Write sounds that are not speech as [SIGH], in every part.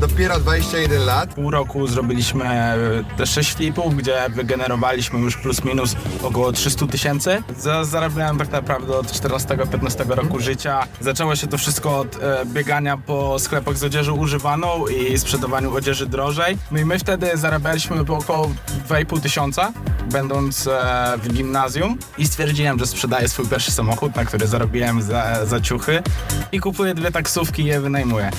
dopiero 21 lat. pół roku zrobiliśmy e, te 6 flipów, gdzie wygenerowaliśmy już plus minus około 300 tysięcy. Za- Zarabiałem tak naprawdę od 14-15 roku życia. Zaczęło się to wszystko od e, biegania po sklepach z odzieżą używaną i sprzedawaniu odzieży drożej. No i my wtedy zarabialiśmy po około 2,5 tysiąca, będąc e, w gimnazjum i stwierdziłem, że sprzedaję swój pierwszy samochód, na który zarobiłem za, za ciuchy i kupuję dwie taksówki i je wynajmuję.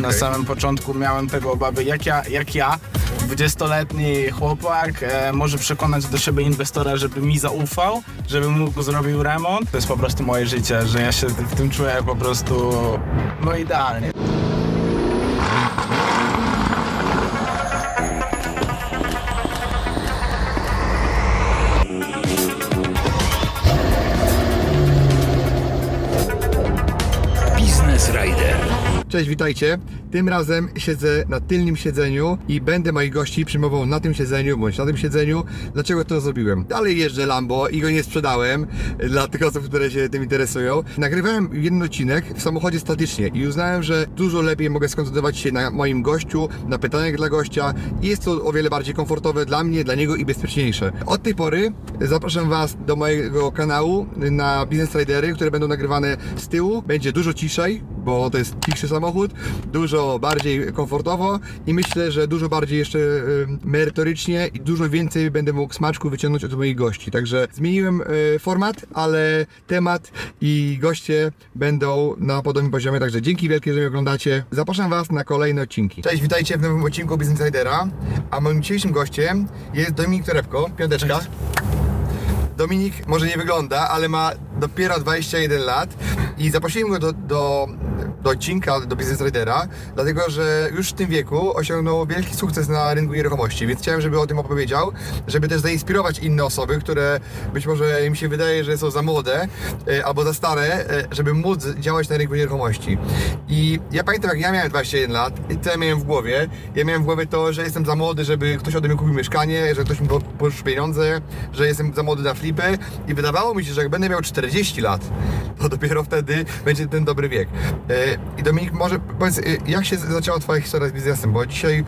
Na samym początku miałem tego obawy, jak ja, jak ja 20-letni chłopak e, może przekonać do siebie inwestora, żeby mi zaufał, żeby mu zrobił remont. To jest po prostu moje życie, że ja się w tym czuję po prostu no idealnie. Cześć, witajcie. Tym razem siedzę na tylnym siedzeniu i będę moich gości przyjmował na tym siedzeniu bądź na tym siedzeniu. Dlaczego to zrobiłem? Dalej jeżdżę Lambo i go nie sprzedałem dla tych osób, które się tym interesują. Nagrywałem jeden odcinek w samochodzie statycznie i uznałem, że dużo lepiej mogę skoncentrować się na moim gościu, na pytaniach dla gościa i jest to o wiele bardziej komfortowe dla mnie, dla niego i bezpieczniejsze. Od tej pory zapraszam Was do mojego kanału na Business Ridery, które będą nagrywane z tyłu. Będzie dużo ciszej, bo to jest cichszy samochód, dużo bardziej komfortowo i myślę, że dużo bardziej jeszcze y, merytorycznie i dużo więcej będę mógł smaczku wyciągnąć od moich gości. Także zmieniłem y, format, ale temat i goście będą na podobnym poziomie, także dzięki wielkie, że mnie oglądacie. Zapraszam Was na kolejne odcinki. Cześć, witajcie w nowym odcinku Business Ridera, a moim dzisiejszym gościem jest Dominik Torebko, piąteczka. Dominik może nie wygląda, ale ma dopiero 21 lat i zaprosiłem go do, do, do odcinka, do Business Ridera, dlatego że już w tym wieku osiągnął wielki sukces na rynku nieruchomości, więc chciałem, żeby o tym opowiedział, żeby też zainspirować inne osoby, które być może im się wydaje, że są za młode e, albo za stare, e, żeby móc działać na rynku nieruchomości. I ja pamiętam, jak ja miałem 21 lat, co ja miałem w głowie? Ja miałem w głowie to, że jestem za młody, żeby ktoś ode mnie kupił mieszkanie, że ktoś mi po- pożyczył pieniądze, że jestem za młody na flipy i wydawało mi się, że jak będę miał 40 lat, to dopiero wtedy będzie ten dobry wiek. I Dominik, może powiedz, e, jak się zaczęła Twoja historia z biznesem? Bo dzisiaj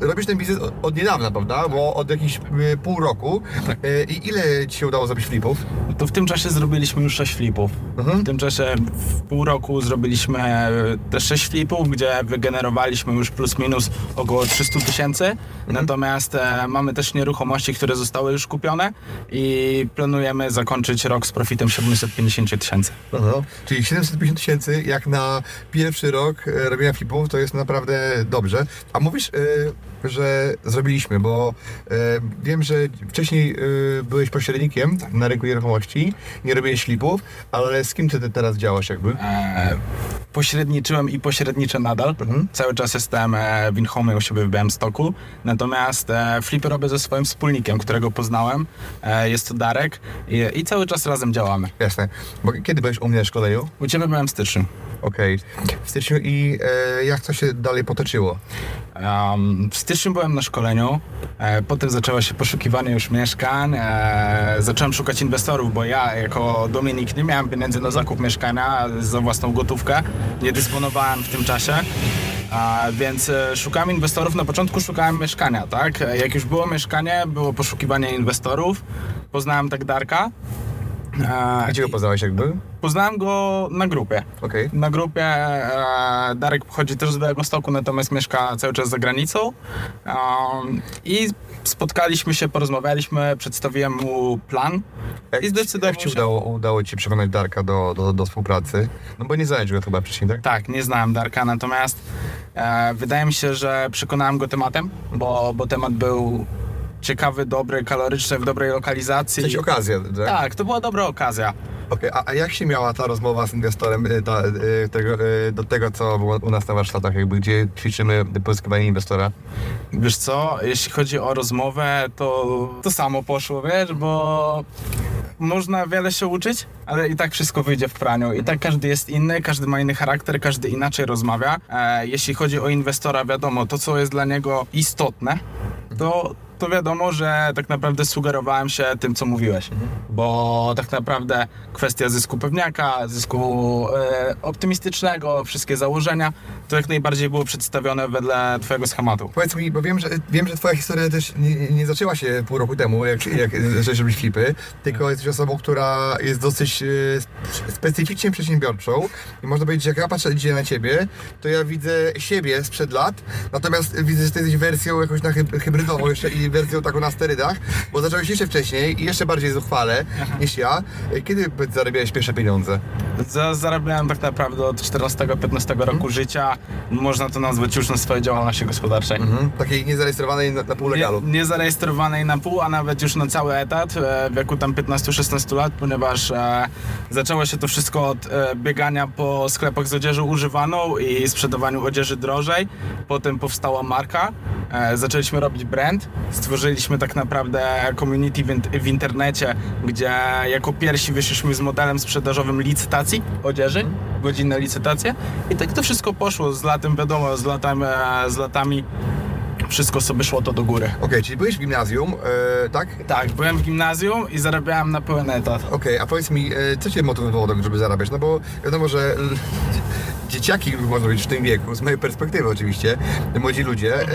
e, robisz ten biznes od- niedawna, prawda? Bo od jakichś e, pół roku. E, I ile Ci się udało zrobić flipów? To w tym czasie zrobiliśmy już 6 flipów. W tym czasie w pół roku zrobiliśmy e, te 6 flipów, gdzie wygenerowaliśmy już plus minus około 300 tysięcy. Natomiast e, mamy też nieruchomości, które zostały już kupione i planujemy zakończyć rok z profitem 750 tysięcy. Aha. Czyli 750 tysięcy jak na pierwszy rok e, robienia flipów to jest naprawdę dobrze. A mówisz, że zrobiliśmy, bo e, wiem, że wcześniej e, byłeś pośrednikiem na rynku nieruchomości, nie robiłeś flipów, ale z kim ty te- teraz działasz jakby? E, pośredniczyłem i pośredniczę nadal. Cały czas jestem e, w Inhome u siebie w Białymstoku. Natomiast e, flipy robię ze swoim wspólnikiem, którego poznałem. E, jest to Darek i, i cały czas razem działamy. Jasne. Bo kiedy byłeś u mnie na szkoleniu? U Ciebie byłem w styczniu. Okej. W styczniu i e, jak to się dalej potoczyło? Um, w styczniu byłem na szkoleniu, e, potem zaczęło się poszukiwanie już mieszkań, e, zacząłem szukać inwestorów, bo ja jako Dominik nie miałem pieniędzy na zakup mieszkania za własną gotówkę, nie dysponowałem w tym czasie. A, więc e, szukałem inwestorów, na początku szukałem mieszkania, tak? E, Jak już było mieszkanie, było poszukiwanie inwestorów, poznałem tak Darka. E, Gdzie go poznałeś jakby? Poznałem go na grupie. Okej. Na grupie e, Darek pochodzi też z Białegostoku, natomiast mieszka cały czas za granicą. Um, I spotkaliśmy się, porozmawialiśmy, przedstawiłem mu plan i zdecydował Jak ci się... udało, udało ci przekonać Darka do, do, do współpracy? No bo nie znałeś go chyba wcześniej, tak? Tak, nie znałem Darka, natomiast e, wydaje mi się, że przekonałem go tematem, bo, bo temat był ciekawy, dobry, kaloryczny, w dobrej lokalizacji. Coś okazja, tak? Tak, to była dobra okazja. Okej, a, a jak się miała ta rozmowa z inwestorem y, ta, y, tego, y, do tego, co było u nas na warsztatach, jakby gdzie ćwiczymy pozyskiwanie inwestora? Wiesz co, jeśli chodzi o rozmowę, to to samo poszło, wiesz, bo można wiele się uczyć, ale i tak wszystko wyjdzie w praniu. I tak każdy jest inny, każdy ma inny charakter, każdy inaczej rozmawia. E, jeśli chodzi o inwestora, wiadomo, to co jest dla niego istotne, to to wiadomo, że tak naprawdę sugerowałem się tym, co mówiłeś. Bo tak naprawdę kwestia zysku pewniaka, zysku e, optymistycznego, wszystkie założenia, to jak najbardziej było przedstawione wedle twojego schematu. Powiedz mi, bo wiem, że, wiem, że twoja historia też nie, nie zaczęła się pół roku temu, jak, jak [LAUGHS] zaczęłeś robić flipy, tylko jesteś osobą, która jest dosyć e, sp- specyficznie przedsiębiorczą i można powiedzieć, że jak ja patrzę dzisiaj na ciebie, to ja widzę siebie sprzed lat, natomiast widzę, że ty jesteś wersją jakąś na hyb- hybrydową jeszcze i wersją taką na sterydach, bo zacząłeś jeszcze wcześniej i jeszcze bardziej zuchwale niż ja. Kiedy zarabiałeś pierwsze pieniądze? Za, zarabiałem tak naprawdę od 14-15 roku życia. Można to nazwać już na swojej działalności gospodarczej. Mhm. Takiej niezarejestrowanej na, na pół legalu. Nie, nie zarejestrowanej na pół, a nawet już na cały etat e, w wieku tam 15-16 lat, ponieważ e, zaczęło się to wszystko od e, biegania po sklepach z odzieżą używaną i sprzedawaniu odzieży drożej. Potem powstała marka, zaczęliśmy robić brand, stworzyliśmy tak naprawdę community w, int- w internecie, gdzie jako pierwsi wyszliśmy z modelem sprzedażowym licytacji odzieży, godzinne licytacje i tak to wszystko poszło z latem, wiadomo, z, latem, e, z latami wszystko sobie szło to do góry. Okej, czyli byłeś w gimnazjum, e, tak? Tak, byłem w gimnazjum i zarabiałem na pełen etat. Okej, a powiedz mi, e, co Cię motywowało żeby zarabiać? No bo wiadomo, że dzieciaki, można powiedzieć, w tym wieku, z mojej perspektywy oczywiście, młodzi ludzie, e,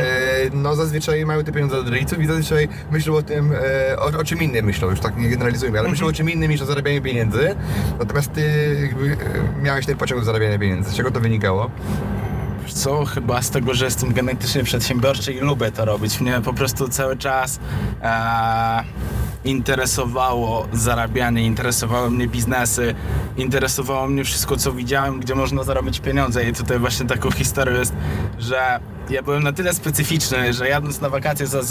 no zazwyczaj mają te pieniądze od rodziców i zazwyczaj myślą o tym, e, o, o czym innym myślą, już tak nie generalizujmy, ale myślą o czym innym niż o zarabianiu pieniędzy. Natomiast Ty jakby e, miałeś ten pociąg do zarabiania pieniędzy. Z czego to wynikało? Co, chyba z tego, że jestem genetycznie przedsiębiorczy i lubię to robić. Mnie po prostu cały czas e, interesowało zarabianie, interesowały mnie biznesy, interesowało mnie wszystko, co widziałem, gdzie można zarobić pieniądze. I tutaj właśnie taką historią jest, że ja byłem na tyle specyficzny, że jadąc na wakacje za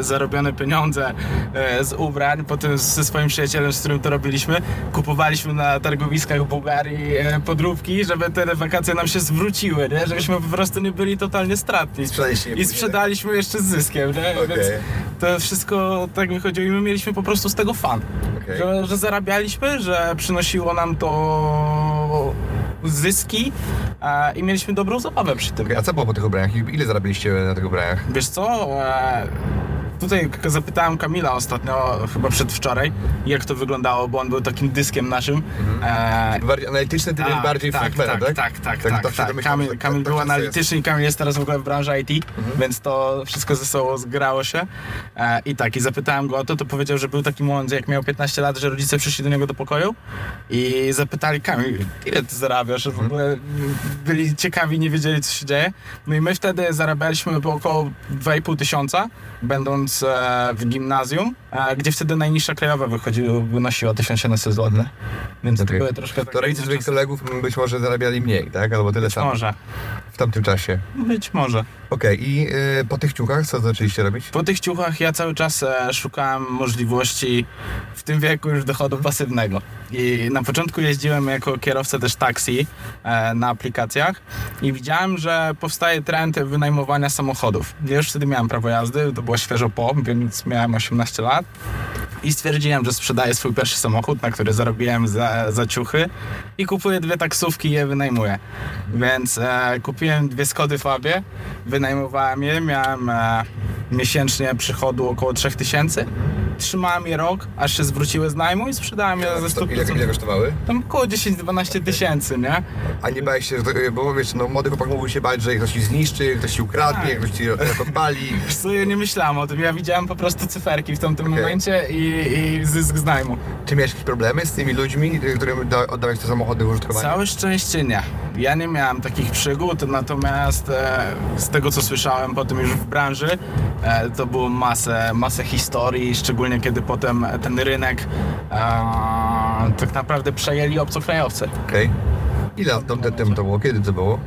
zarobione pieniądze e, z ubrań, potem ze swoim przyjacielem, z którym to robiliśmy, kupowaliśmy na targowiskach w Bułgarii e, podróbki, żeby te wakacje nam się zwróciły, nie? żebyśmy po prostu nie byli totalnie stratni. I później, sprzedaliśmy jeszcze z zyskiem, nie? Okej. więc to wszystko tak wychodziło i my mieliśmy po prostu z tego fan. Okej. Że, że zarabialiśmy, że przynosiło nam to zyski e, i mieliśmy dobrą zabawę przy tym. Okej, a co było po tych ubraniach? I Ile zarabiliście na tych ubraniach? Wiesz co? E, tutaj zapytałem Kamila ostatnio, chyba przedwczoraj, jak to wyglądało, bo on był takim dyskiem naszym. E, Bardziej analityczny, ty tak, bardziej tak, tak, tak? tak, tak, Tak, tak, tak tak. Kamil, tak- Kamil tak był analityczny i Kamil jest teraz w ogóle w branży IT, więc to wszystko ze sobą zgrało się. E, I tak, i zapytałem go o to, to powiedział, że był taki moment, jak miał 15 lat, że rodzice przyszli do niego do pokoju i zapytali Kamil, ile ty zarabiasz? W ogóle byli ciekawi, nie wiedzieli, co się dzieje. No i my wtedy zarabialiśmy około 2,5 tysiąca, będąc e, w gimnazjum, e, gdzie wtedy najniższa krajowa wychodziła, wynosiła 1700 zł. Więc to Okej. były troszkę To rodzice swoich kolegów być może zarabiali mniej, tak? Albo tyle samo Może, tamtym czasie. być może. Okej, i y, po tych ciuchach co zaczęliście robić? Po tych ciuchach ja cały czas e, szukałem możliwości w tym wieku już dochodu pasywnego. I na początku jeździłem jako kierowca też taksi e, na aplikacjach i widziałem, że powstaje trend wynajmowania samochodów. Ja już wtedy miałem prawo jazdy, to było świeżo po, więc miałem 18 lat. I stwierdziłem, że sprzedaję swój pierwszy samochód, na który zarobiłem za, za ciuchy i kupuję dwie taksówki i je wynajmuję. Więc e, kupiłem dwie Skody Fabie, wynajmowałem je, miałem e, miesięcznie przychodu około 3000. Trzymałem je rok, aż się zwróciły z najmu i sprzedałem je za To ile, ile 100%. kosztowały? Tam około 10-12 tysięcy, nie? A nie bałeś się, bo wiesz, no młody chłopak mógł się bać, że ktoś ci zniszczy, ktoś ci ukradnie, Tak. ktoś ci podpali. [LAUGHS] Wiesz co, ja nie myślałem o tym, ja widziałem po prostu cyferki w tamtym Okej. momencie i, i zysk z najmu. Czy miałeś jakieś problemy z tymi ludźmi, y, którym da- oddałeś te samochody w użytkowanie? Całe szczęście nie. Ja nie miałem takich przygód, natomiast e, z tego co słyszałem potem już w branży, e, to było masę, masę historii, szczególnie kiedy potem ten rynek e, tak naprawdę przejęli obcokrajowcy. Okej. Ile lat temu to było? Kiedy to było?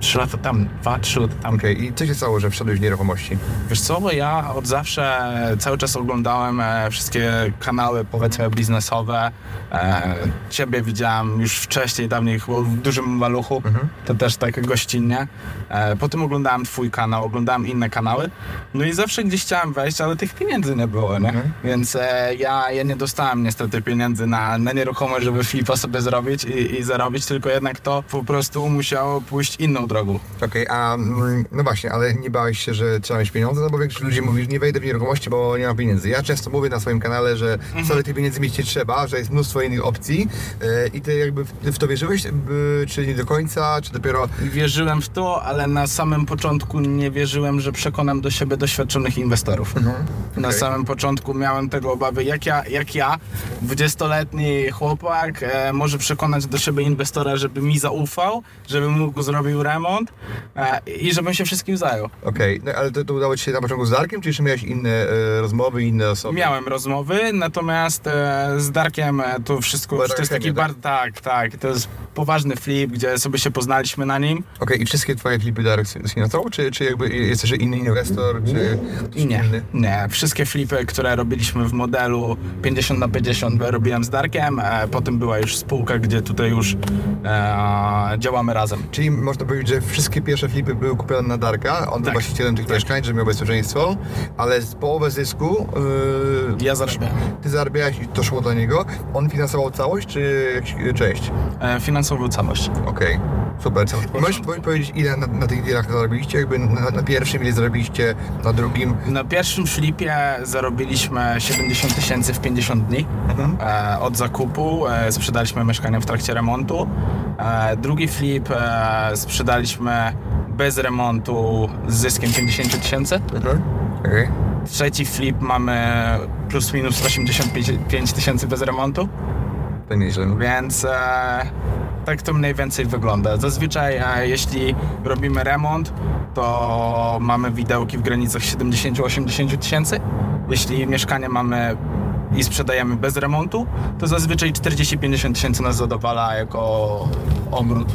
3 lata temu, 2-3 lata temu. Okej, i co się stało, że wszedłeś w nieruchomości? Wiesz co, bo ja od zawsze cały czas oglądałem e, wszystkie kanały powiedzmy biznesowe. E, ciebie widziałem już wcześniej, dawniej chyba w dużym maluchu, to też tak gościnnie. E, potem oglądałem twój kanał, oglądałem inne kanały. No i zawsze gdzieś chciałem wejść, ale tych pieniędzy nie było, nie? Więc e, ja, ja nie dostałem niestety pieniędzy na, na nieruchomość, żeby flipa sobie zrobić i, i zarobić, tylko jednak to po prostu musiało pójść inną drogą. Okej, a mm, no właśnie, ale nie bałeś się, że trzeba mieć pieniądze? No bo większość ludzi mówi, że nie wejdę w nieruchomości, bo nie mam pieniędzy. Ja często mówię na swoim kanale, że Mhm. wcale tych pieniędzy mieć nie trzeba, że jest mnóstwo innych opcji e, i ty jakby w, w to wierzyłeś, by, czy nie do końca, czy dopiero... Wierzyłem w to, ale na samym początku nie wierzyłem, że przekonam do siebie doświadczonych inwestorów. Na okej. samym początku miałem tego obawy, jak ja, jak ja 20-letni chłopak, e, może przekonać do siebie inwestora, żeby mi zaufał, żebym mógł zrobił remont e, i żebym się wszystkim zajął. Okej, no, ale to, to udało ci się na początku z Darkiem, czy jeszcze miałeś inne e, rozmowy, inne osoby? Miałem rozmowy, natomiast e, z Darkiem e, to wszystko, Była to jest taki chemia, bardzo, tak, tak, to jest poważny flip, gdzie sobie się poznaliśmy na nim. Okej, i wszystkie twoje klipy Darek sfinansował, czy, czy jakby jest też inny inwestor, czy Nie, inny? nie. Wszystkie flipy, które robiliśmy w modelu 50 na 50 robiłem z Darkiem, e, potem była już spółka, gdzie tutaj już e, działamy razem. Czyli można powiedzieć, że wszystkie pierwsze flipy były kupione na Darka, on był Tak. właścicielem tych mieszkań, żeby miał bezpieczeństwo, ale z połowę zysku yy, Ja zarabiałem. ty zarabiałeś i to szło do niego. On finansował całość, czy jakiś- część? E, całość. Okej, super. Możesz powiedzieć, ile na, na tych dealach zarobiliście? Jakby na, na pierwszym, ile zarobiliście, na drugim? Na pierwszym flipie zarobiliśmy 70 tysięcy w 50 dni e, od zakupu. E, sprzedaliśmy mieszkanie w trakcie remontu. E, drugi flip e, sprzedaliśmy bez remontu z zyskiem 50 tysięcy. Okej. Trzeci flip mamy plus minus 85 tysięcy bez remontu. To nieźle. Więc e, tak to mniej więcej wygląda. Zazwyczaj e, jeśli robimy remont, to mamy widełki w granicach 70-80 tysięcy. Jeśli mieszkanie mamy i sprzedajemy bez remontu, to zazwyczaj 40-50 tysięcy nas zadowala jako obrót.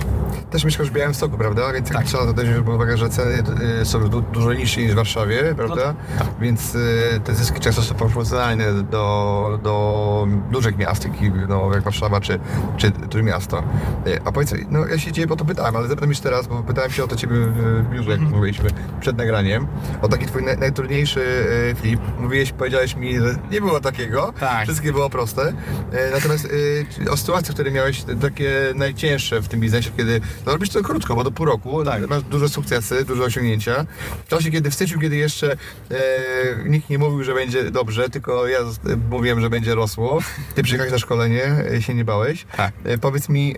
Też mieszkasz w Białymstoku, prawda? Więc Tak. trzeba też wziąć pod uwagę, że ceny y, są du- dużo niższe niż w Warszawie, prawda? tak. Więc y, te zyski często są proporcjonalne do, do dużych miast, no, jak Warszawa czy, czy Trójmiasto. Y, A powiedz, no ja się Ciebie po to pytałem, ale zapytam jeszcze teraz, bo pytałem się o to Ciebie w biurze, jak Mhm. mówiliśmy przed nagraniem, o taki Twój naj, najtrudniejszy y, flip. Mówiłeś, powiedziałeś mi, że nie było takiego, Tak. wszystkie było proste. Y, Natomiast y, o sytuacjach, które miałeś takie najcięższe w tym biznesie, kiedy no robisz to krótko, bo do pół roku, Tak. masz duże sukcesy, duże osiągnięcia. W czasie, kiedy w styczniu, kiedy jeszcze e, nikt nie mówił, że będzie dobrze, tylko ja e, mówiłem, że będzie rosło, ty przyjechałeś na szkolenie, e, się nie bałeś. Tak. E, powiedz mi,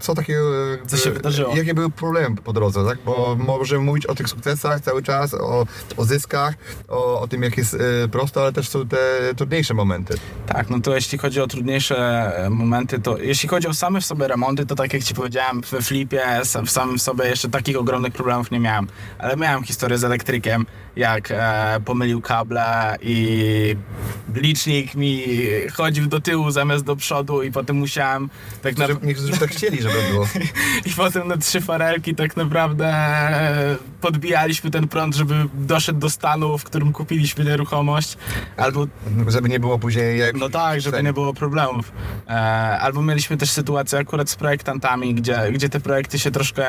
co takiego... e, Co się wydarzyło? Jakie były problemy po drodze, tak? Bo możemy mówić o tych sukcesach cały czas, o, o zyskach, o, o tym, jak jest e, prosto, ale też są te trudniejsze momenty. Tak, no to jeśli chodzi o trudniejsze momenty, to jeśli chodzi o same w sobie remonty, to tak jak Ci powiedziałem, we flipie sam- w samym sobie jeszcze takich ogromnych problemów nie miałem. Ale miałem historię z elektrykiem, jak e, pomylił kable i licznik mi chodził do tyłu zamiast do przodu i potem musiałem tak naprawdę... niektórzy tak chcieli, żeby było. [LAUGHS] I potem na trzy farelki tak naprawdę podbijaliśmy ten prąd, żeby doszedł do stanu, w którym kupiliśmy nieruchomość. Albo Żeby nie było później jak... no tak, żeby nie było problemów. E, albo mieliśmy też sytuację akurat z projektantami, gdzie, gdzie te projekty się troszkę.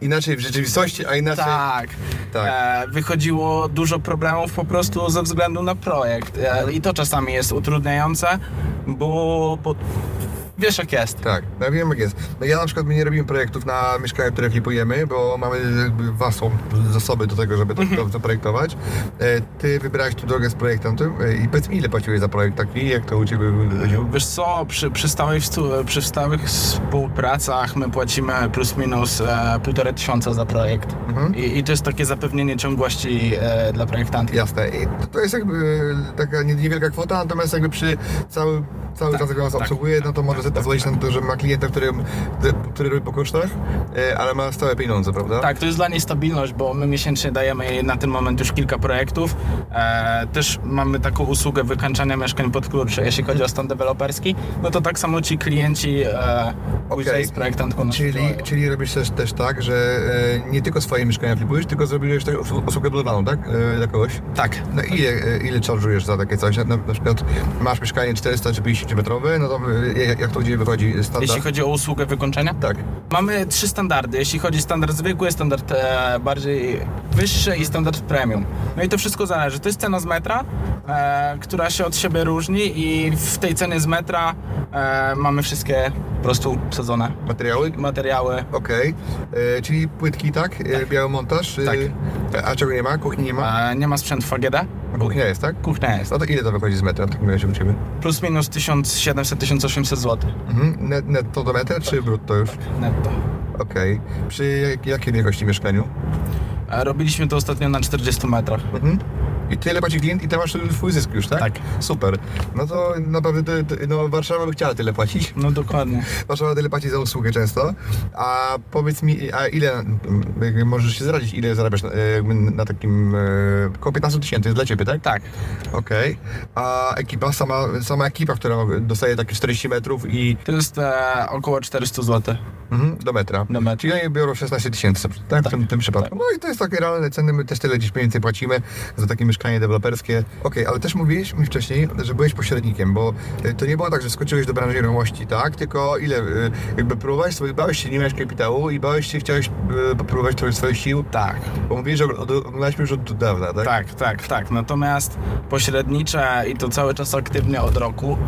Inaczej w rzeczywistości, a inaczej... Tak, Tak. E, wychodziło dużo problemów po prostu ze względu na projekt. E, I to czasami jest utrudniające, bo, bo wiesz jak jest. Tak, ja wiem jak jest. No ja na przykład my nie robimy projektów na mieszkania, które flipujemy, bo mamy jakby własną zasoby do tego, żeby to, to zaprojektować. E, Ty wybrałeś tu drogę z projektantem e, i powiedz mi, ile płaciłeś za projekt taki, jak to u Ciebie wychodziło? Wiesz co, przy, przy, stałych, przy stałych współpracach my płacimy plus minus e, półtora tysiąca za projekt. Mhm. I, I to jest takie zapewnienie ciągłości e, dla projektantów. Jasne. I to- to jest jakby taka nie- niewielka kwota, natomiast jakby przy całym cały Tak, czas jak was tak, obsługuje, no to może sobie pozwolić na to, że ma klienta, który, który robi po kosztach, e, ale ma stałe pieniądze, prawda? Tak, to jest dla niej stabilność, bo my miesięcznie dajemy jej na ten moment już kilka projektów. E, też mamy taką usługę wykańczania mieszkań pod klucz. Jeśli chodzi o stan deweloperski, no to tak samo ci klienci e, Okej. z projektantką nas Czyli, czyli robisz też, też tak, że e, nie tylko swoje mieszkania flipujesz, tylko zrobiłeś też usłu- usługę budowaną, tak? E, dla kogoś? Tak, No ile, ile charge'ujesz za takie coś? Na, na przykład masz mieszkanie 400 czy 50 metrowe, no to e, jak, to gdzie wychodzi standard? jeśli chodzi o usługę wykończenia. Tak. Mamy trzy standardy. Jeśli chodzi o standard zwykły, standard e, bardziej wyższy i standard premium. No i to wszystko zależy. To jest cena z metra, e, która się od siebie różni i w tej cenie z metra e, mamy wszystkie po prostu sadzone Materiały? materiały. Okej. E, Czyli płytki, tak? E, Biały montaż? E, Tak. A czego nie ma? Kuchni nie ma? E, nie ma sprzętu VGD. A kuchnia jest, tak? Kuchnia jest. No to ile to wychodzi z metra w takim razie u Ciebie? Plus minus 1700-1800 zł Mhm. Net, netto do metra czy brutto już? netto. Okej. Przy jak, jakiej wielkości mieszkaniu? E, robiliśmy to ostatnio na 40 metrach. Mhm. I tyle płaci klient i ty masz swój zysk już, tak? Tak. Super. No to naprawdę, to, to, no Warszawa by chciała tyle płacić. No dokładnie. Warszawa tyle płaci za usługę często. A powiedz mi, a ile, możesz się zradzić, ile zarabiasz na, jakby na takim, e, około 15 tysięcy, jest dla Ciebie, tak? Tak. Okej. A ekipa, sama, sama ekipa, która dostaje takie 40 metrów i To jest e, około 400 zł. mhm, do metra. Do metra. Czyli oni biorą 16 tysięcy, tak? W tym, tym przypadku. No i to jest takie realne ceny, my też tyle gdzieś mniej więcej płacimy za takie mieszkanie deweloperskie. Okej, ale też mówiłeś mi wcześniej, że byłeś pośrednikiem, bo y, to nie było tak, że skoczyłeś do branży nieruchomości, tak? Tylko ile, y, jakby próbowałeś sobie, bałeś się, nie miałeś kapitału i bałeś się, chciałeś y, popróbować trochę swoich sił, Tak. bo mówiłeś, że oglądaliśmy już od dawna, tak? Tak, tak, tak. Natomiast pośrednicze i to cały czas aktywnie od roku,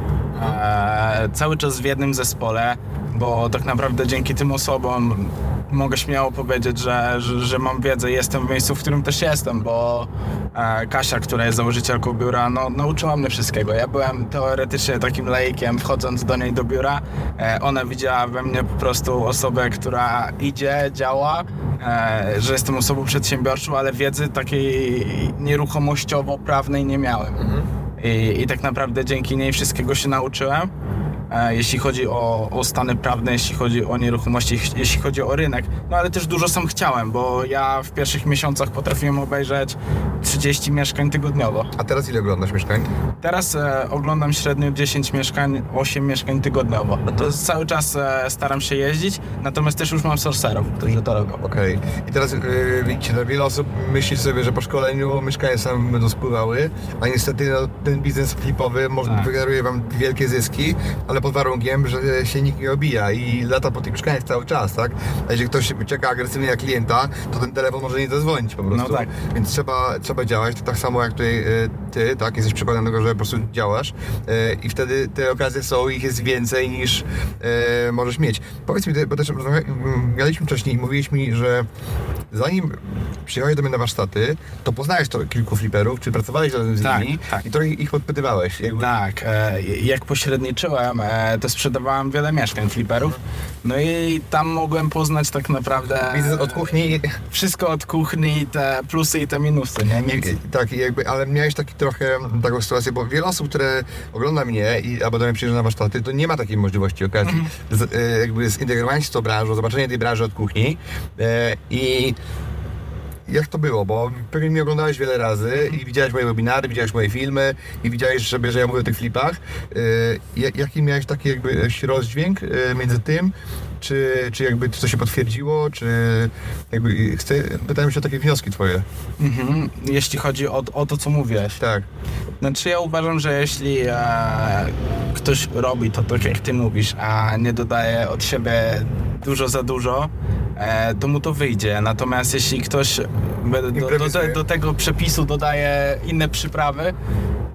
e, cały czas w jednym zespole, bo tak naprawdę dzięki tym osobom mogę śmiało powiedzieć, że, że, że mam wiedzę i jestem w miejscu, w którym też jestem, bo e, Kasia, która jest założycielką biura, no, nauczyła mnie wszystkiego. Ja byłem teoretycznie takim laikiem, wchodząc do niej do biura. E, ona widziała we mnie po prostu osobę, która idzie, działa, e, że jestem osobą przedsiębiorczą, ale wiedzy takiej nieruchomościowo-prawnej nie miałem. I, I tak naprawdę dzięki niej wszystkiego się nauczyłem. E, jeśli chodzi o, o stany prawne, jeśli chodzi o nieruchomości, jeśli- chodzi o rynek. No ale też dużo sam chciałem, bo ja w pierwszych miesiącach potrafiłem obejrzeć 30 mieszkań tygodniowo. A teraz ile oglądasz mieszkań? Teraz e, oglądam średnio 10 mieszkań, 8 mieszkań tygodniowo. To jest, cały czas e, staram się jeździć, natomiast też już mam sorcerów, którzy to robią. Okej. I teraz yy, widzicie, no, wiele osób myśli sobie, że po szkoleniu mieszkania same będą spływały, a niestety no, ten biznes flipowy może Tak. wygeneruje wam wielkie zyski, ale pod warunkiem, że się nikt nie obija i lata po tych mieszkaniach cały czas, tak? A jeżeli ktoś czeka agresywnie na klienta, to ten telefon może nie zadzwonić po prostu. No tak. Więc trzeba, trzeba działać, to tak samo jak tutaj y, ty, tak? Jesteś przykładem tego, że po prostu działasz y, i wtedy te okazje są, ich jest więcej niż y, możesz mieć. Powiedz mi, bo też rozmawialiśmy wcześniej i mówiłeś mi, że zanim przyjechałeś do mnie na warsztaty, to poznałeś to kilku fliperów, czy pracowałeś razem z Tak, nimi tak. i trochę ich podpytywałeś. Jakby, Tak, e, jak pośredniczyłem, e, to sprzedawałem wiele mieszkań fliperów. No i tam mogłem poznać tak naprawdę od kuchni wszystko od kuchni, te plusy i te minusy, nie? Nic. tak, jakby, ale miałeś taki trochę taką sytuację, bo wiele osób, które ogląda mnie i albo do mnie przyjeżdża na warsztaty, to nie ma takiej możliwości, okazji, z, e, jakby zintegrowania się z tą branżą, zobaczenia tej branży od kuchni e, i jak to było, bo pewnie mnie oglądałeś wiele razy i widziałeś moje webinary, widziałeś moje filmy i widziałeś, że, że ja mówię o tych flipach. Ja- jaki miałeś taki jakby rozdźwięk e, między tym, czy, czy jakby to się potwierdziło, czy jakby chcę, pytałem się o takie wnioski twoje. Mhm. Jeśli chodzi o, o to, co mówiłeś. Tak. Znaczy ja uważam, że jeśli e, ktoś robi to tak jak ty mówisz, a nie dodaje od siebie dużo za dużo, e, to mu to wyjdzie. Natomiast jeśli ktoś do, do, do, do tego przepisu dodaje inne przyprawy,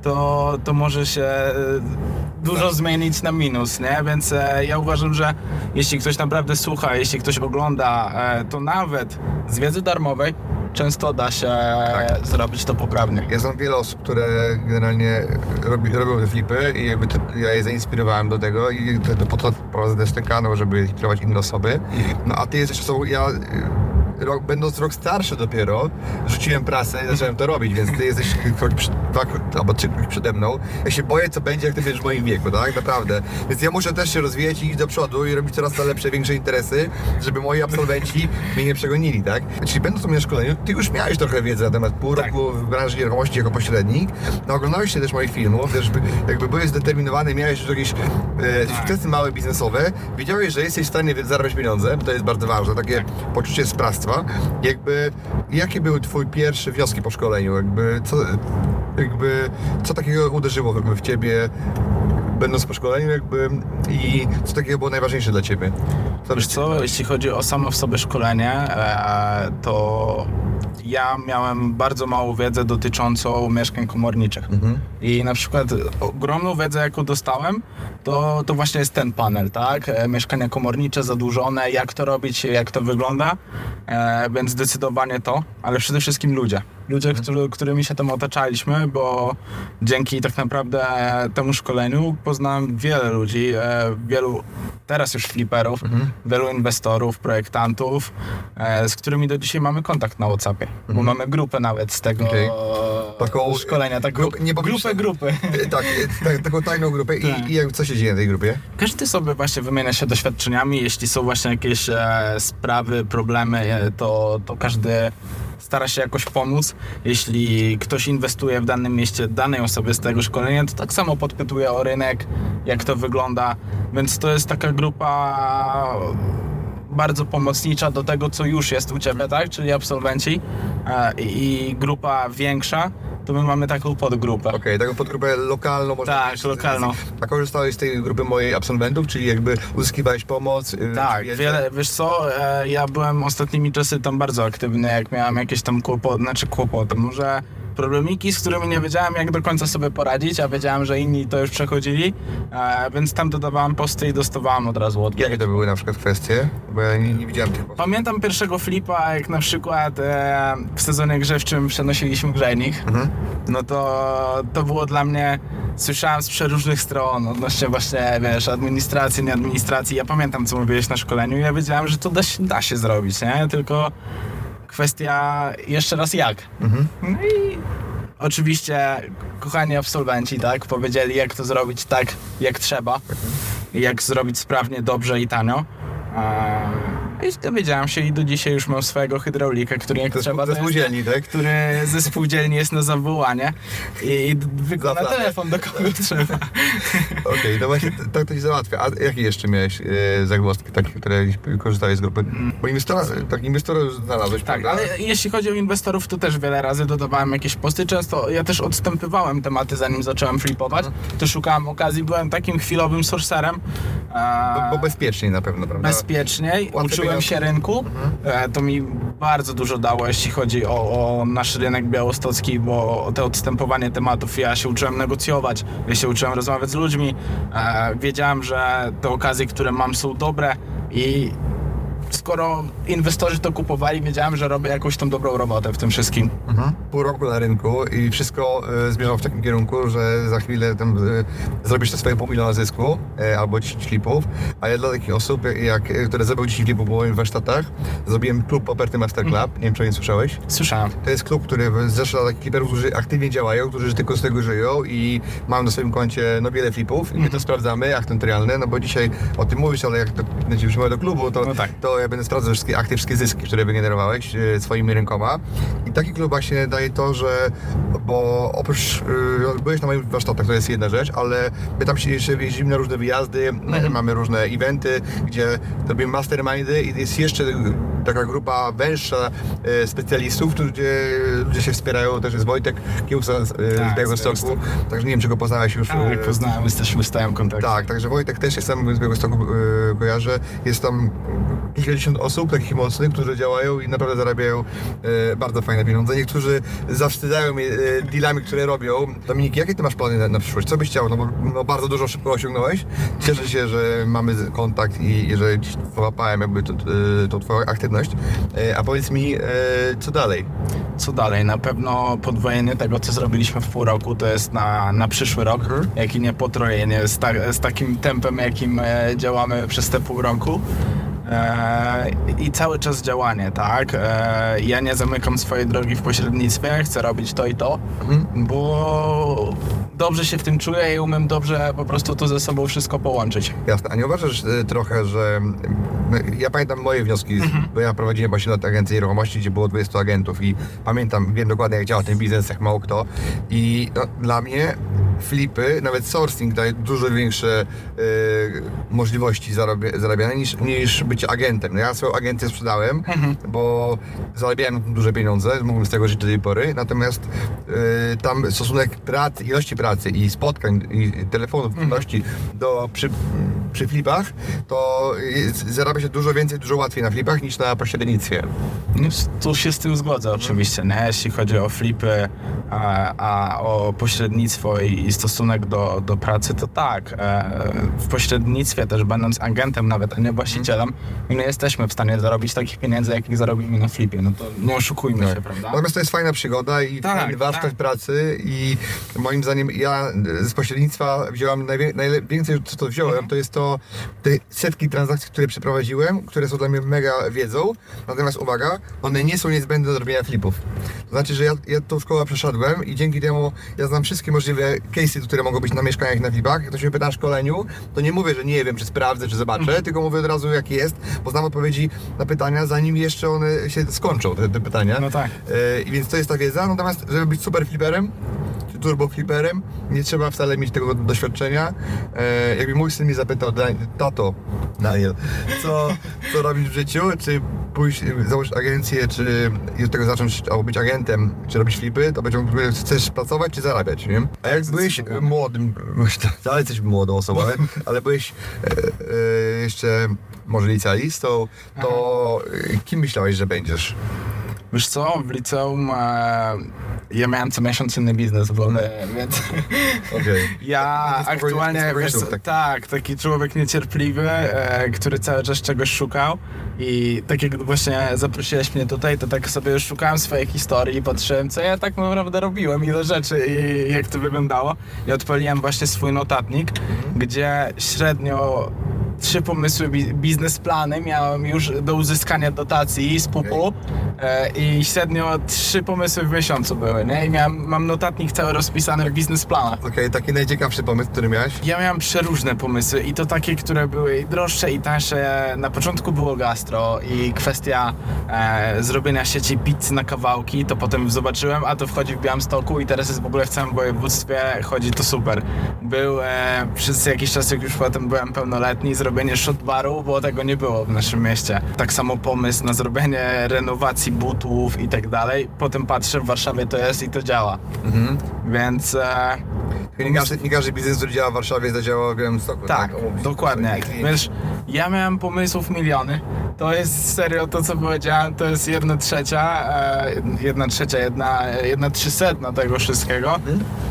to, to może się e, dużo Tak. zmienić na minus, nie? Więc e, ja uważam, że jeśli ktoś naprawdę słucha, jeśli ktoś ogląda, e, to nawet z wiedzy darmowej często da się Tak. zrobić to poprawnie. Ja znam wiele osób, które generalnie robi, robią te flipy i jakby to, ja je zainspirowałem do tego i to, to po to prowadzę też ten kanał, żeby inspirować inne osoby. No a ty jesteś osobą, ja rok, będąc rok starszy dopiero, rzuciłem prasę i zacząłem to robić, więc ty jesteś krok, przy- dwa, albo trzy kroki przede mną. Ja się boję, co będzie, jak ty będziesz w moim wieku, tak? Naprawdę. Więc ja muszę też się rozwijać i iść do przodu i robić coraz to lepsze, większe interesy, żeby moi absolwenci mnie nie przegonili, tak? Czyli będąc u mnie na szkoleniu, ty już miałeś trochę wiedzy na temat pół Tak. roku w branży nieruchomości jako pośrednik. No, oglądałeś się też moich filmów, też by- jakby byłeś zdeterminowany, miałeś już jakieś e, sukcesy małe biznesowe, wiedziałeś, że jesteś w stanie zarabiać pieniądze, to jest bardzo ważne, takie poczucie sprawstwa. Jakby, jakie były twój pierwsze wnioski po szkoleniu? Jakby, co, jakby, co takiego uderzyło w, w ciebie, będąc po szkoleniu, jakby, i co takiego było najważniejsze dla ciebie? Co Wiesz co, jeśli chodzi o samo w sobie szkolenie, e, to ja miałem bardzo małą wiedzę dotyczącą mieszkań komorniczych. I na przykład ogromną wiedzę, jaką dostałem, to, to właśnie jest ten panel, tak? E, Mieszkania komornicze, zadłużone, jak to robić, jak to wygląda. E, więc zdecydowanie to, ale przede wszystkim ludzie. Ludzie, którzy, którymi się tam otaczaliśmy, bo dzięki tak naprawdę temu szkoleniu poznałem wiele ludzi, e, wielu teraz już fliperów, wielu inwestorów, projektantów, e, z którymi do dzisiaj mamy kontakt na WhatsAppie, bo mamy grupę nawet z tego Okej. Taką szkolenia, taką grupę- nie grupę grupy. E, Tak, tak, taką tajną grupę. Tak. I, I jak- co się dzieje na tej grupie? Każdy sobie właśnie wymienia się doświadczeniami, jeśli są właśnie jakieś e, sprawy, problemy, to, to każdy stara się jakoś pomóc. Jeśli ktoś inwestuje w danym mieście danej osobie z tego szkolenia, to tak samo podpytuje o rynek, jak to wygląda, więc to jest taka grupa bardzo pomocnicza do tego, co już jest u Ciebie, tak? Czyli absolwenci e, i i grupa większa, to my mamy taką podgrupę. Okej, taką podgrupę lokalną można Tak, powiedzieć. lokalną. A korzystałeś z tej grupy mojej absolwentów, czyli jakby uzyskiwałeś pomoc? y, Tak, wiedzę? wiele, wiesz co, e, ja byłem ostatnimi czasy tam bardzo aktywny, jak miałem jakieś tam kłopoty, znaczy kłopoty, może problemiki, z którymi nie wiedziałem jak do końca sobie poradzić, a wiedziałem, że inni to już przechodzili, e, więc tam dodawałem posty i dostawałem od razu odpowiedź. Jakie to były na przykład kwestie? Bo ja nie, nie widziałem tych postów. Pamiętam pierwszego flipa, jak na przykład e, w sezonie grzewczym przenosiliśmy grzejnik. No to, to było dla mnie, słyszałem z przeróżnych stron odnośnie właśnie, wiesz, administracji, nie administracji. Ja pamiętam, co mówiłeś na szkoleniu i ja wiedziałem, że to da się, da się zrobić, nie? Tylko kwestia jeszcze raz jak. No i oczywiście kochani absolwenci, tak, powiedzieli jak to zrobić tak, jak trzeba. I jak zrobić sprawnie, dobrze i tanio. Eee, I dowiedziałem się i do dzisiaj już mam swojego hydraulika, który jak Ze trzeba, ze to spółdzielni, tak? który ze [LAUGHS] spółdzielni jest na zawołanie i, i wykona telefon do kogo [LAUGHS] trzeba. Okej, to właśnie t- tak to się załatwia. A jakie jeszcze miałeś e, zagwozdki, takie, które korzystałeś z grupy? Bo inwestora, tak, inwestora już znalazłeś, Tak, prawda? ale jeśli chodzi o inwestorów, to też wiele razy dodawałem jakieś posty. Często ja też odstępywałem tematy, zanim zacząłem flipować. To szukałem okazji, byłem takim chwilowym sorcerem. Eee, Bo, bo bezpieczniej na pewno, prawda? bezpieczniej, uczyłem pieniądze. się rynku. E, To mi bardzo dużo dało, jeśli chodzi o, o nasz rynek białostocki, bo te odstępowanie tematów, ja się uczyłem negocjować, ja się uczyłem rozmawiać z ludźmi. E, Wiedziałem, że te okazje, które mam są dobre i skoro inwestorzy to kupowali, wiedziałem, że robię jakąś tą dobrą robotę w tym wszystkim. Mhm. Pół roku na rynku i wszystko e, zmierzało w takim kierunku, że za chwilę tam e, zrobisz te swoje pół miliona zysku e, albo 10 klipów, a ja dla takich osób, jak, e, które zrobią 10 klipów po moich warsztatach, zrobiłem klub Poperty Master Club, nie wiem czy o nim słyszałeś. Słyszałem. To jest klub, który zrzesza takich kliperów, którzy aktywnie działają, którzy tylko z tego żyją i mają na swoim koncie no, wiele flipów i my to sprawdzamy, akty notarialne, no bo dzisiaj o tym mówisz, ale jak to będzie przyjmować do klubu, to, No tak. to ja będę sprawdzał wszystkie akty, wszystkie zyski, które wygenerowałeś e, swoimi rękoma. I taki klub właśnie daje to, że bo oprócz, e, byłeś na moich warsztatach, to jest jedna rzecz, ale my tam się jeszcze jeździmy na różne wyjazdy, mamy różne eventy, gdzie robimy mastermindy i jest jeszcze taka grupa węższa e, specjalistów, gdzie ludzie się wspierają, też jest Wojtek Kiełsa z, e, Tak, z Białegostoku, także nie wiem, czy go poznałeś już. Tak, e, poznałem, jesteśmy w stałym kontakcie. tak, także Wojtek też jest tam z Białegostoku e, kojarzę. Jest tam kilkadziesiąt osób takich mocnych, którzy działają i naprawdę zarabiają e, bardzo fajne pieniądze. Niektórzy zawstydzają mnie e, dealami, które robią. Dominik, jakie ty masz plany na, na przyszłość? Co byś chciał? No bo no, bardzo dużo szybko osiągnąłeś. Cieszę się, że mamy kontakt i, i że połapałem jakby tą, e, tą twoją aktywność. E, a powiedz mi, e, co dalej? Co dalej? Na pewno podwojenie tego, co zrobiliśmy w pół roku, to jest na, na przyszły rok, jak i nie potrojenie z, ta, z takim tempem, jakim działamy przez te pół roku. E, I cały czas działanie, tak? E, ja nie zamykam swojej drogi w pośrednictwie, chcę robić to i to, bo dobrze się w tym czuję i umiem dobrze po prostu to ze sobą wszystko połączyć. Jasne, a nie uważasz y, trochę, że ja pamiętam moje wnioski, bo ja prowadziłem właśnie lat agencji nieruchomości, gdzie było 20 agentów i pamiętam, wiem dokładnie jak działa ten biznes, jak mało kto i no, dla mnie flipy, nawet sourcing daje dużo większe y, możliwości zarabia, zarabiania niż, niż bycie agentem. No ja swoją agencję sprzedałem, bo zarabiałem duże pieniądze, mógłbym z tego żyć do tej pory, natomiast y, tam stosunek pracy, ilości pracy i spotkań i telefonów, czynności do przy, przy flipach, to jest, zarabia się dużo więcej, dużo łatwiej na flipach niż na pośrednictwie. No, Tu się z tym zgodzę oczywiście, nie? jeśli chodzi o flipy, a, a o pośrednictwo i, i stosunek do, do pracy, to tak. E, w pośrednictwie też będąc agentem nawet, a nie właścicielem, my nie jesteśmy w stanie zarobić takich pieniędzy, jakich zarobimy na flipie. No to nie oszukujmy się, prawda? Natomiast to jest fajna przygoda i Tak, fajny warsztat tak. pracy i moim zdaniem ja z pośrednictwa wziąłem najwięcej, co to wziąłem, Mhm. to jest to te setki transakcji, które przeprowadziłem, które są dla mnie mega wiedzą, natomiast uwaga, one nie są niezbędne do robienia flipów. To znaczy, że ja, ja tą szkołę przeszedłem i dzięki temu ja znam wszystkie możliwe case'y, które mogą być na mieszkaniach, na flipach. Jak ktoś mnie pyta na szkoleniu, to nie mówię, że nie wiem, czy sprawdzę, czy zobaczę, Mhm. tylko mówię od razu jak jest, bo znam odpowiedzi na pytania, zanim jeszcze one się skończą, te, te pytania. No tak. I więc to jest ta wiedza, natomiast żeby być super fliperem, czy turbo fliperem, nie trzeba wcale mieć tego doświadczenia. E, jakby mój syn mnie zapytał, "Da- tato, Daniel, co, co robisz w życiu, czy pójść, założyć agencję, czy od tego zacząć, albo być agentem, czy robić flipy, to będzie chcesz pracować, czy zarabiać, nie? A jak byłeś e, młodym, [LAUGHS] dalej jesteś młodą osobą, ale, ale byłeś e, e, jeszcze może licealistą, to e, kim myślałeś, że będziesz? Wiesz co, w liceum e, ja miałem co miesiąc inny biznes wolny, więc [LAUGHS] Okej. ja aktualnie, wiesz, tak. tak, taki człowiek niecierpliwy, e, który cały czas czegoś szukał i tak jak właśnie zaprosiłeś mnie tutaj, to tak sobie szukałem swojej historii i patrzyłem, co ja tak naprawdę robiłem, ile rzeczy i jak to wyglądało i odpaliłem właśnie swój notatnik, gdzie średnio trzy pomysły, bi- biznesplany miałem już do uzyskania dotacji z pupu e, i średnio trzy pomysły w miesiącu były, nie? I miałem, mam notatnik cały rozpisany w biznesplanach. Okej, taki najciekawszy pomysł, który miałeś? Ja miałem przeróżne pomysły i to takie, które były i droższe i tańsze. Na początku było gastro i kwestia e, zrobienia sieci pizzy na kawałki, to potem zobaczyłem, a to wchodzi w Białymstoku i teraz jest w ogóle w całym województwie, chodzi to super. Był e, przez jakiś czas, jak już potem byłem pełnoletni, zrobienie shot baru, bo tego nie było w naszym mieście. Tak samo pomysł na zrobienie renowacji butów i tak dalej. Potem patrzę, w Warszawie to jest i to działa. Więc... Nie każdy, nie każdy biznes, który działa w Warszawie, zadziała w Białymstoku. tak, Omówić dokładnie. Wiesz, ja miałem pomysłów miliony. To jest serio to, co powiedziałem, to jest jedna trzecia, e, jedna trzecia, jedna, jedna trzysetna tego wszystkiego.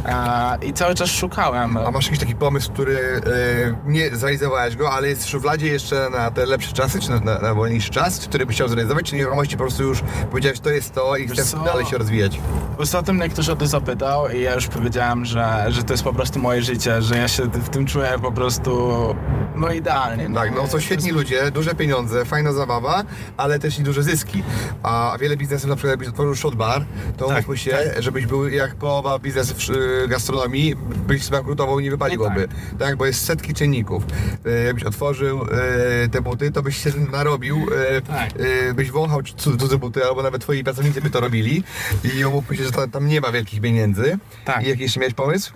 E, I cały czas szukałem. A masz jakiś taki pomysł, który e, nie zrealizowałeś go, ale jest w szufladzie jeszcze na te lepsze czasy, czy na, na, na wolniejszy czas, który byś chciał zrealizować, czy nieruchomości po prostu już powiedziałeś, to jest to i chcesz dalej się rozwijać? Ostatnio mnie ktoś o to zapytał i ja już powiedziałem, że, że to jest po prostu moje życie, że ja się w tym czuję po prostu no idealnie. Tak, no są świetni ludzie, duże pieniądze, fajna zabawa, ale też i duże zyski. A wiele biznesów, na przykład jakbyś otworzył shot bar, to Tak, się, żebyś był jak połowa biznesów w y, gastronomii, byś zbankrutował i nie wypaliłoby. No tak. bo jest setki czynników. Y, Jakbyś otworzył y, te buty, to byś się narobił, Tak. byś wąchał cud- cudze buty, albo nawet twoi pracownicy by to robili i umówmy się, że tam, nie ma wielkich pieniędzy. Tak. I jaki jeszcze miałeś pomysł?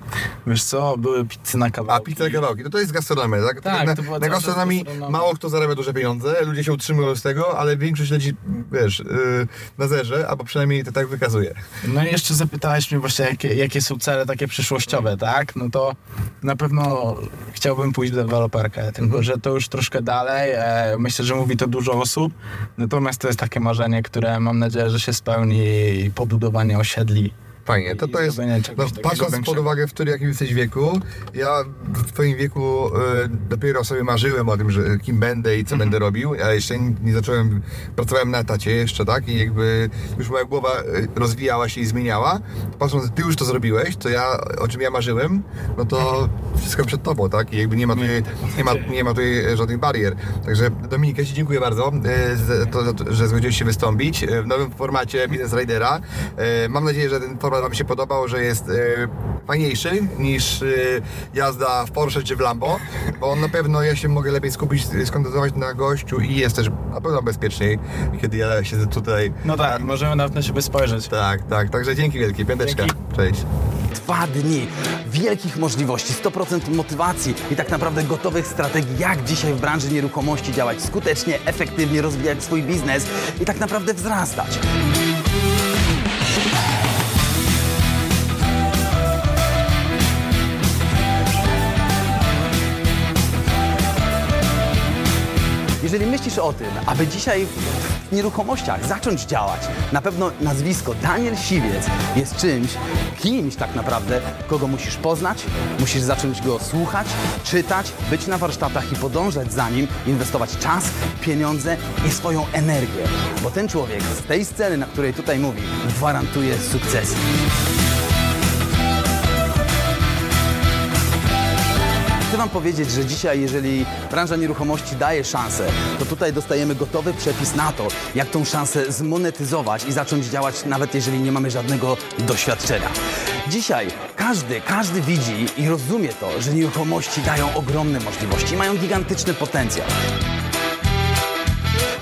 Wiesz co, były pizzy na A kawałki. pizza kawałki, to to jest gastronomia, tak? Tak, na, to była na gastronomii mało kto zarabia duże pieniądze, ludzie się utrzymują z tego, ale większość leci, wiesz, yy, na zerze, albo przynajmniej to tak wykazuje. No i jeszcze zapytałeś mnie właśnie, jakie, jakie są cele takie przyszłościowe, tak? No to na pewno chciałbym pójść w deweloperkę, tylko że to już troszkę dalej. E, myślę, że mówi to dużo osób, natomiast to jest takie marzenie, które mam nadzieję, że się spełni i pobudowanie osiedli Fajnie, to to jest, no, patrząc pod uwagę, w którym jakim jesteś wieku, ja w twoim wieku e, dopiero sobie marzyłem o tym, że kim będę i co Mhm. będę robił, a jeszcze nie, nie zacząłem, pracowałem na etacie jeszcze, tak, i jakby już moja głowa e, rozwijała się i zmieniała. Patrząc, ty już to zrobiłeś, to ja, o czym ja marzyłem, no to wszystko przed tobą, tak, i jakby nie ma tutaj, nie ma, nie ma tutaj e, żadnych barier. Także Dominik, ja Ci dziękuję bardzo, za to, że zgodziłeś się wystąpić w nowym formacie Business Ridera. E, Mam nadzieję, że ten format Wam się podobał, że jest e, fajniejszy niż e, jazda w Porsche czy w Lambo, bo na pewno ja się mogę lepiej skupić, skoncentrować na gościu i jest też na pewno bezpieczniej, kiedy ja siedzę tutaj. No tak, możemy nawet na siebie spojrzeć. Tak, tak, także dzięki wielkie, piąteczka. Dzięki. Cześć. Dwa dni wielkich możliwości, 100% motywacji i tak naprawdę gotowych strategii, jak dzisiaj w branży nieruchomości działać skutecznie, efektywnie, rozwijać swój biznes i tak naprawdę wzrastać. Jeżeli myślisz o tym, aby dzisiaj w nieruchomościach zacząć działać, na pewno nazwisko Daniel Siwiec jest czymś, kimś tak naprawdę, kogo musisz poznać, musisz zacząć go słuchać, czytać, być na warsztatach i podążać za nim, inwestować czas, pieniądze i swoją energię. Bo ten człowiek z tej sceny, na której tutaj mówi, gwarantuje sukcesy. Chcę Wam powiedzieć, że dzisiaj, jeżeli branża nieruchomości daje szansę, to tutaj dostajemy gotowy przepis na to, jak tą szansę zmonetyzować i zacząć działać, nawet jeżeli nie mamy żadnego doświadczenia. Dzisiaj każdy, każdy widzi i rozumie to, że nieruchomości dają ogromne możliwości, mają gigantyczny potencjał.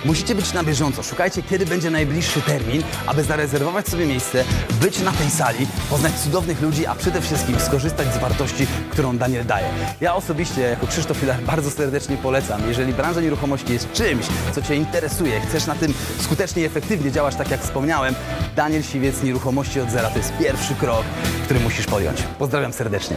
Musicie być na bieżąco. Szukajcie, kiedy będzie najbliższy termin, aby zarezerwować sobie miejsce, być na tej sali, poznać cudownych ludzi, a przede wszystkim skorzystać z wartości, którą Daniel daje. Ja osobiście, jako Krzysztof Filar, bardzo serdecznie polecam. Jeżeli branża nieruchomości jest czymś, co Cię interesuje, chcesz na tym skutecznie i efektywnie działać, tak jak wspomniałem, Daniel Siwiec, Nieruchomości od zera to jest pierwszy krok, który musisz podjąć. Pozdrawiam serdecznie.